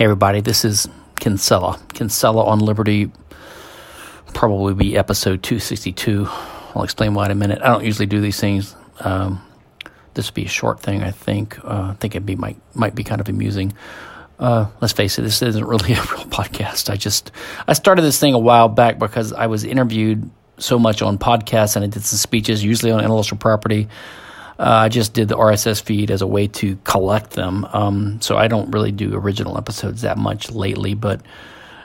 Hey, everybody, this is Kinsella. Kinsella on Liberty, probably be episode 262. I'll explain why in a minute. I don't usually do these things. Um, this would be a short thing, I think. Uh, I think it be might might be kind of amusing. Uh, let's face it, this isn't really a real podcast. I just I started this thing a while back because I was interviewed so much on podcasts and I did some speeches, usually on intellectual property. Uh, I just did the RSS feed as a way to collect them. Um, so I don't really do original episodes that much lately. But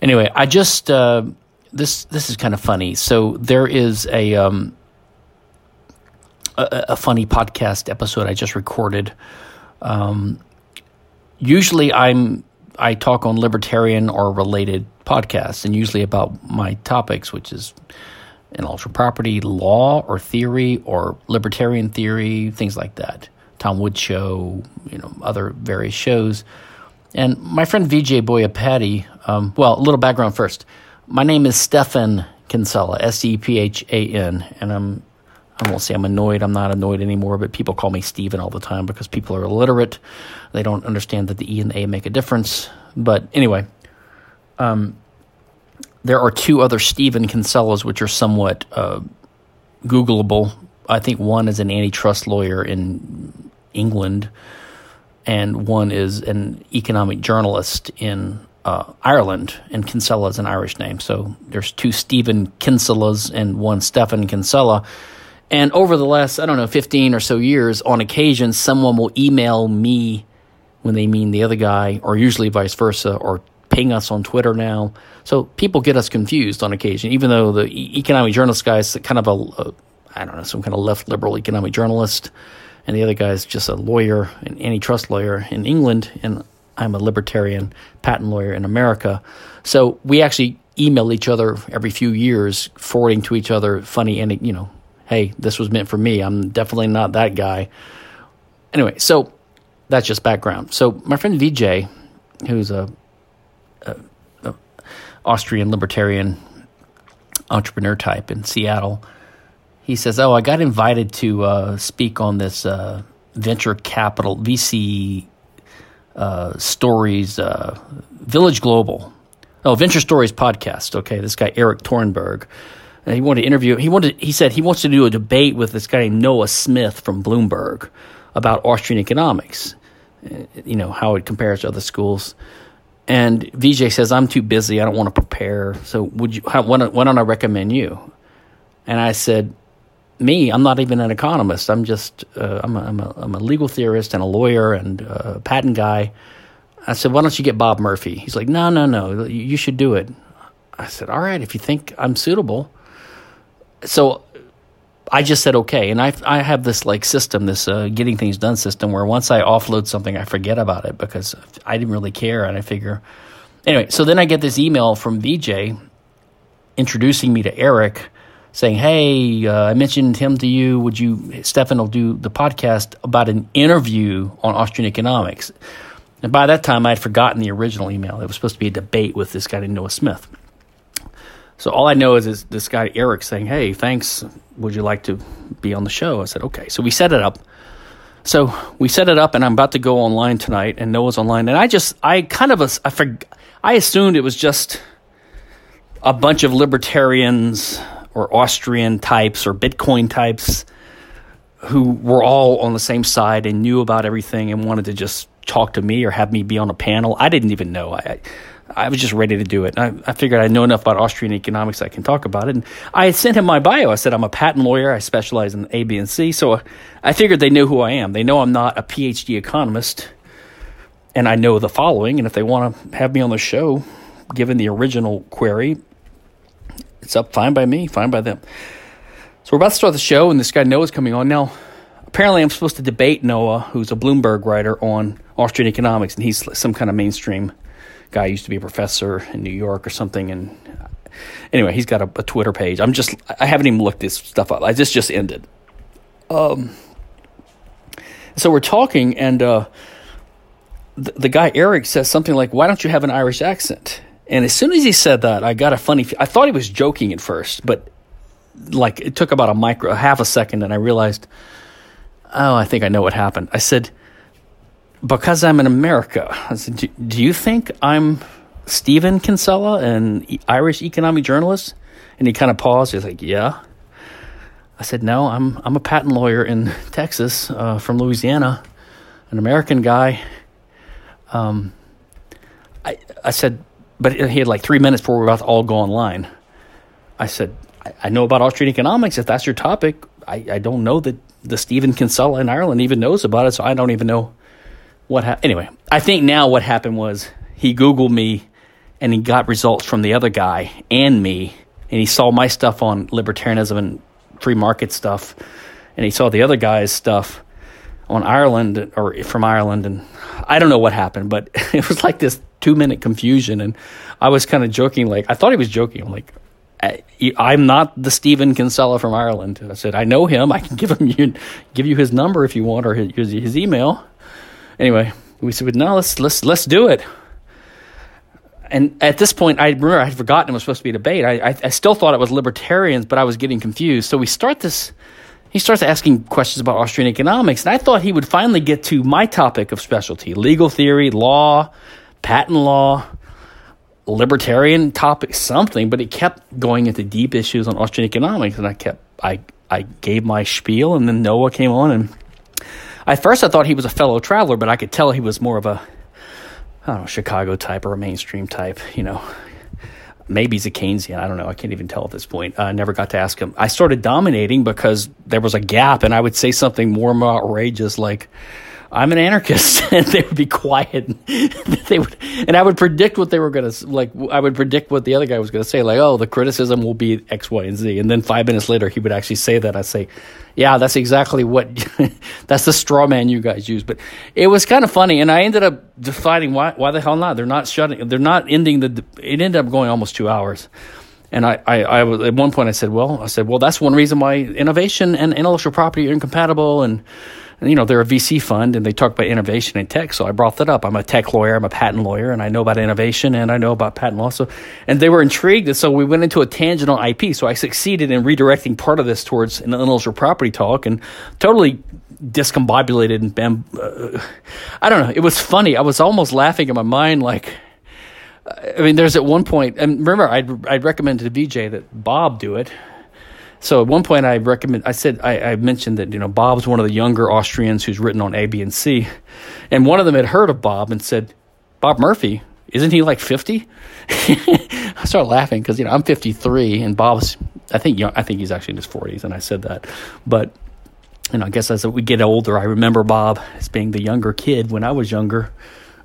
anyway, I just uh, this this is kind of funny. So there is a, um, a a, funny podcast episode I just recorded. Um, usually I'm I talk on libertarian or related podcasts, and usually about my topics, which is intellectual property law or theory or libertarian theory, things like that. Tom Wood show, you know, other various shows. And my friend Vijay Boyapati, um, well, a little background first. My name is Stephan Kinsella, S E P H A N, and I'm I won't say I'm annoyed. I'm not annoyed anymore, but people call me Steven all the time because people are illiterate. They don't understand that the E and the A make a difference. But anyway, um, there are two other Stephen Kinsellas which are somewhat uh, Googleable. I think one is an antitrust lawyer in England, and one is an economic journalist in uh, Ireland. And Kinsella is an Irish name, so there's two Stephen Kinsellas and one Stephan Kinsella. And over the last, I don't know, 15 or so years, on occasion, someone will email me when they mean the other guy, or usually vice versa, or ping us on Twitter now. So people get us confused on occasion, even though the economic journalist guy is kind of a, a I don't know, some kind of left liberal economic journalist, and the other guy is just a lawyer, an antitrust lawyer in England, and I'm a libertarian patent lawyer in America. So we actually email each other every few years, forwarding to each other funny and you know, hey, this was meant for me. I'm definitely not that guy. Anyway, so that's just background. So my friend VJ, who's a Austrian libertarian entrepreneur type in Seattle. He says, "Oh, I got invited to uh, speak on this uh, venture capital VC uh, stories, uh, Village Global, oh Venture Stories podcast. Okay, this guy Erik Torenberg." And he wanted to interview. He wanted. He said he wants to do a debate with this guy named Noah Smith from Bloomberg about Austrian economics. Uh, you know how it compares to other schools. And VJ says, I'm too busy. I don't want to prepare. So would you, how, why, don't, why don't I recommend you? And I said, me, I'm not even an economist. I'm just, uh, I'm, a, I'm, a, I'm a legal theorist and a lawyer and a patent guy. I said, why don't you get Bob Murphy? He's like, no, no, no, you should do it. I said, all right, if you think I'm suitable. So I just said okay, and I I have this like system, this uh, getting things done system, where once I offload something, I forget about it because I didn't really care, and I figure anyway. So then I get this email from VJ introducing me to Erik, saying, "Hey, uh, I mentioned him to you. Would you, Stephan will do the podcast about an interview on Austrian economics." And by that time, I had forgotten the original email. It was supposed to be a debate with this guy named Noah Smith. So all I know is, is this guy Eric saying, "Hey, thanks. Would you like to be on the show?" I said, "Okay." So we set it up. So we set it up, and I'm about to go online tonight, and Noah's online, and I just, I kind of, I I assumed it was just a bunch of libertarians or Austrian types or Bitcoin types who were all on the same side and knew about everything and wanted to just talk to me or have me be on a panel. I didn't even know. I, I was just ready to do it. I, I, figured I know enough about Austrian economics I can talk about it. And I had sent him my bio. I said I'm a patent lawyer. I specialize in A, B, and C. So uh, I figured they knew who I am. They know I'm not a PhD economist, and I know the following. And if they want to have me on the show, given the original query, it's up fine by me, fine by them. So we're about to start the show, and this guy Noah's coming on now. Apparently, I'm supposed to debate Noah, who's a Bloomberg writer, on Austrian economics, and he's some kind of mainstream guy used to be a professor in New York or something. And anyway, he's got a, a Twitter page. I'm just I haven't even looked this stuff up. I just just ended. Um. So we're talking, and uh, the, the guy Erik says something like, "Why don't you have an Irish accent?" And as soon as he said that, I got a funny. I thought he was joking at first, but like it took about a micro, half a second, and I realized, oh, I think I know what happened. I said, because I'm in America. I said, do, do you think I'm Stephen Kinsella, an Irish economic journalist? And he kind of paused. He's like, yeah. I said, no, I'm I'm a patent lawyer in Texas uh, from Louisiana, an American guy. Um, I I said, but he had like three minutes before we were about to all go online. I said, I, I know about Austrian economics. If that's your topic, I, I don't know that the Stephen Kinsella in Ireland even knows about it, so I don't even know what happened. Anyway, I think now what happened was he Googled me and he got results from the other guy and me, and he saw my stuff on libertarianism and free market stuff, and he saw the other guy's stuff on Ireland or from Ireland, and I don't know what happened, but it was like this two minute confusion, and I was kind of joking, like I thought he was joking, I'm like. I'm not the Stephen Kinsella from Ireland. I said I know him. I can give him give you his number if you want or his, his email. Anyway, we said no, let's let's let's do it and at this point, I remember I had forgotten it was supposed to be a debate. I, I, I, still thought it was libertarians, but I was getting confused. So we start this. He starts asking questions about Austrian economics, and I thought he would finally get to my topic of specialty: legal theory, law, patent law, libertarian topic, something. But he kept going into deep issues on Austrian economics, and I kept I I gave my spiel, and then Noah came on, and at first I thought he was a fellow traveler, but I could tell he was more of a I don't know, Chicago type or a mainstream type, you know. Maybe he's a Keynesian. I don't know. I can't even tell at this point. I never got to ask him. I started dominating because there was a gap, and I would say something more more outrageous like, I'm an anarchist, and they would be quiet. they would, and I would predict what they were going to like. I would predict what the other guy was going to say, like, "Oh, the criticism will be X, Y, and Z." And then five minutes later, he would actually say that. I say, "Yeah, that's exactly what. that's the straw man you guys use." But it was kind of funny, and I ended up deciding why. Why the hell not? They're not shutting. They're not ending the. It ended up going almost two hours. And I, I, I was at one point I said, well, I said, well, that's one reason why innovation and intellectual property are incompatible, and you know, they're a VC fund and they talk about innovation in tech. So I brought that up. I'm a tech lawyer, I'm a patent lawyer, and I know about innovation and I know about patent law. So, and they were intrigued. And so we went into a tangent on IP. So I succeeded in redirecting part of this towards an intellectual property talk and totally discombobulated and bam, uh, I don't know. It was funny. I was almost laughing in my mind, like, I mean, there's at one point, and remember, I'd, I'd recommended to VJ that Bob do it so at one point, I recommend. I said I, I, mentioned that you know Bob's one of the younger Austrians who's written on A, B, and C, and one of them had heard of Bob and said, "Bob Murphy, isn't he like 50? I started laughing because you know I'm 53 and Bob's I think I think he's actually in his 40s, and I said that, but you know I guess as we get older, I remember Bob as being the younger kid when I was younger,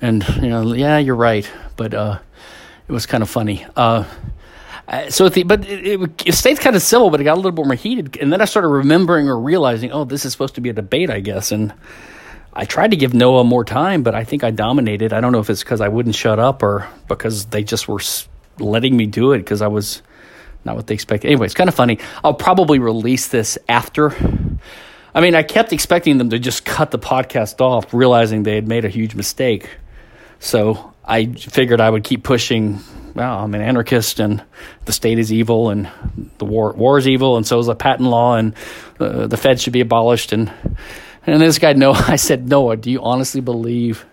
and you know yeah you're right, but uh, it was kind of funny. Uh, uh, so, the, but it, it, it, stayed kind of civil, but it got a little bit more heated. And then I started remembering or realizing, oh, this is supposed to be a debate, I guess. And I tried to give Noah more time, but I think I dominated. I don't know if it's because I wouldn't shut up or because they just were letting me do it because I was not what they expected. Anyway, it's kind of funny. I'll probably release this after. I mean, I kept expecting them to just cut the podcast off, realizing they had made a huge mistake. So I figured I would keep pushing well, I'm an anarchist and the state is evil and the war war is evil and so is the patent law and uh, the Fed should be abolished. And and this guy Noah I said Noah do you honestly believe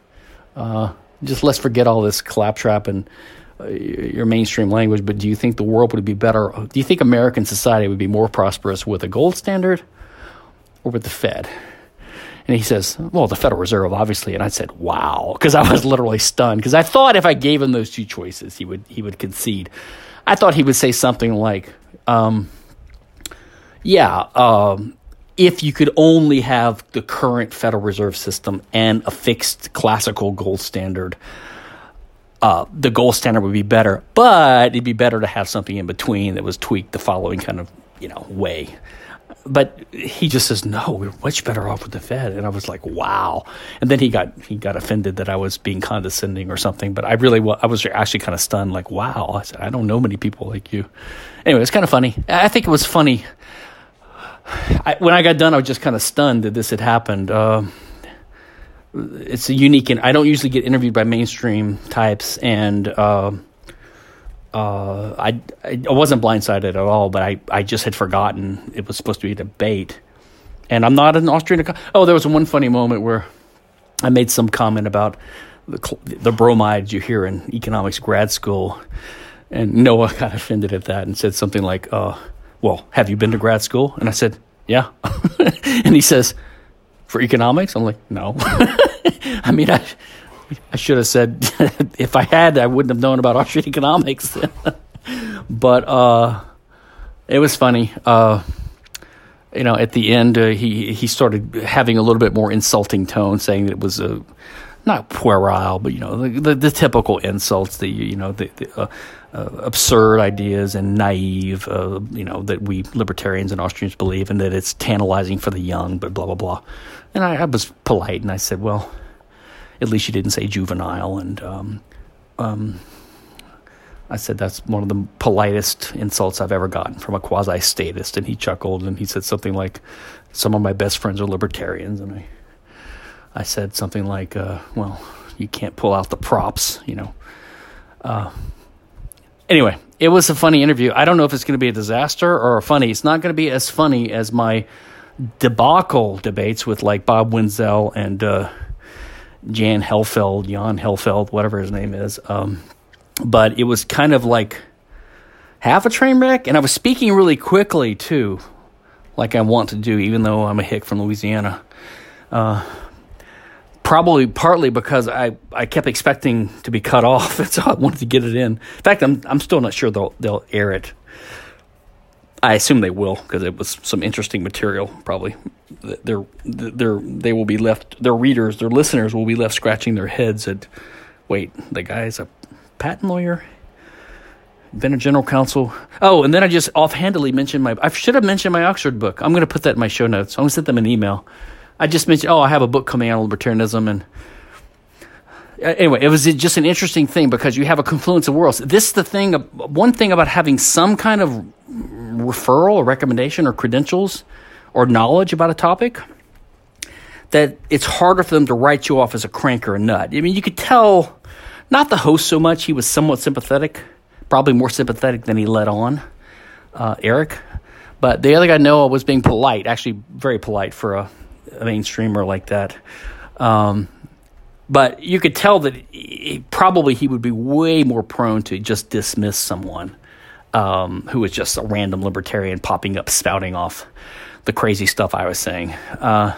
uh, just let's forget all this claptrap and uh, your mainstream language but do you think the world would be better do you think American society would be more prosperous with a gold standard or with the Fed and he says, Well, the Federal Reserve, obviously. And I said, Wow. Because I was literally stunned. Because I thought if I gave him those two choices, he would, he would concede. I thought he would say something like, um, Yeah, um, if you could only have the current Federal Reserve system and a fixed classical gold standard, uh, the gold standard would be better. But it'd be better to have something in between that was tweaked the following kind of you know way. But he just says no we're much better off with the fed. And i was like wow. And then he got he got offended that i was being condescending or something but i really i was actually kind of stunned like wow. I said i don't know many people like you. Anyway it's kind of funny. I think it was funny. I, when i got done i was just kind of stunned that this had happened. Uh, it's unique and i don't usually get interviewed by mainstream types and uh, uh, I, I wasn't blindsided at all, but I, I just had forgotten it was supposed to be a debate. And I'm not an Austrian. Oh, there was one funny moment where I made some comment about the, the bromides you hear in economics grad school, and Noah got offended at that and said something like, uh, "Well, have you been to grad school?" And I said, "Yeah," and he says, "For economics?" I'm like, "No." I mean, I I should have said if I had, I wouldn't have known about Austrian economics. but uh, it was funny. Uh, you know, at the end, uh, he he started having a little bit more insulting tone, saying that it was a not puerile, but you know, the the, the typical insults, the you know, the, the uh, uh, absurd ideas and naive, uh, you know, that we libertarians and Austrians believe, and that it's tantalizing for the young, but blah blah blah. And I, I was polite, and I said, well, at least you didn't say juvenile, and um, um, I said, that's one of the politest insults I've ever gotten from a quasi statist. And he chuckled and he said something like, Some of my best friends are libertarians. And I, I said something like, uh, Well, you can't pull out the props, you know. Uh, anyway, it was a funny interview. I don't know if it's going to be a disaster or a funny. It's not going to be as funny as my debacle debates with like Bob Wenzel and uh, Jan Helfeld, Jan Helfeld, whatever his name is. Um, but it was kind of like half a train wreck. And I was speaking really quickly too, like I want to do, even though I'm a hick from Louisiana. Uh, probably partly because I, I kept expecting to be cut off, and so I wanted to get it in. In fact, I'm I'm still not sure they'll they'll air it. I assume they will because it was some interesting material. Probably, they're they're they will be left. Their readers, their listeners, will be left scratching their heads at. Wait, the guy's a patent lawyer, been a general counsel. Oh, and then I just offhandedly mentioned my. I should have mentioned my Oxford book. I'm going to put that in my show notes. I'm going to send them an email. I just mentioned, oh, I have a book coming out on libertarianism, and anyway, it was just an interesting thing because you have a confluence of worlds. This is the thing. One thing about having some kind of referral or recommendation or credentials or knowledge about a topic that it's harder for them to write you off as a crank or a nut. I mean, you could tell not the host so much. He was somewhat sympathetic, probably more sympathetic than he let on, uh, Erik. But the other guy, Noah, was being polite, actually very polite for a, a mainstreamer like that. Um, but you could tell that he, probably he would be way more prone to just dismiss someone um, who was just a random libertarian popping up, spouting off the crazy stuff I was saying. Uh,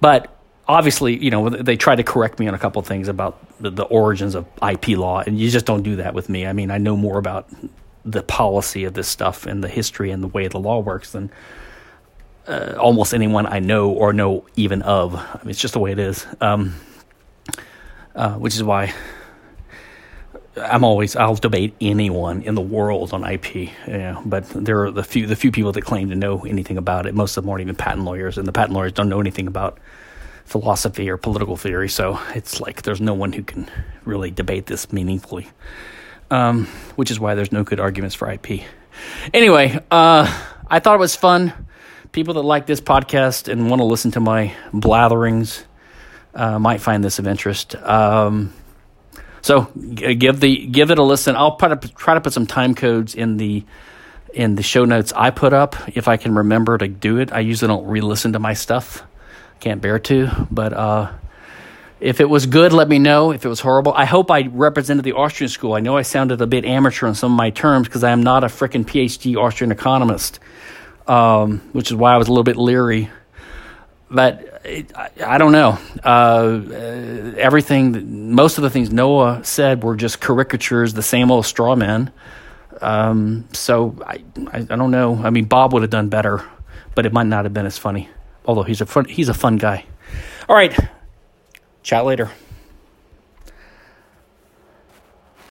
but obviously, you know, they tried to correct me on a couple things about the, the, origins of IP law, and you just don't do that with me. I mean, I know more about the policy of this stuff and the history and the way the law works than uh, almost anyone I know or know even of. I mean, it's just the way it is. Um, uh, which is why I'm always I'll debate anyone in the world on IP. But there are the few the few people that claim to know anything about it. Most of them aren't even patent lawyers, and the patent lawyers don't know anything about philosophy or political theory. So it's like there's no one who can really debate this meaningfully, um, which is why there's no good arguments for IP. Anyway, uh, I thought it was fun. People that like this podcast and want to listen to my blatherings uh, might find this of interest. Um, so give the give it a listen. I'll try to try to put some time codes in the in the show notes I put up if I can remember to do it. I usually don't re-listen to my stuff can't bear to. But uh, if it was good, let me know. If it was horrible, I hope I represented the Austrian school. I know I sounded a bit amateur on some of my terms because I am not a freaking PhD Austrian economist, um, which is why I was a little bit leery. But it, I, I, don't know. Uh, everything, most of the things Noah said were just caricatures, the same old straw men. Um, so I, I, I don't know. I mean, Bob would have done better, but it might not have been as funny although he's a fun, he's a fun guy. All right, chat later.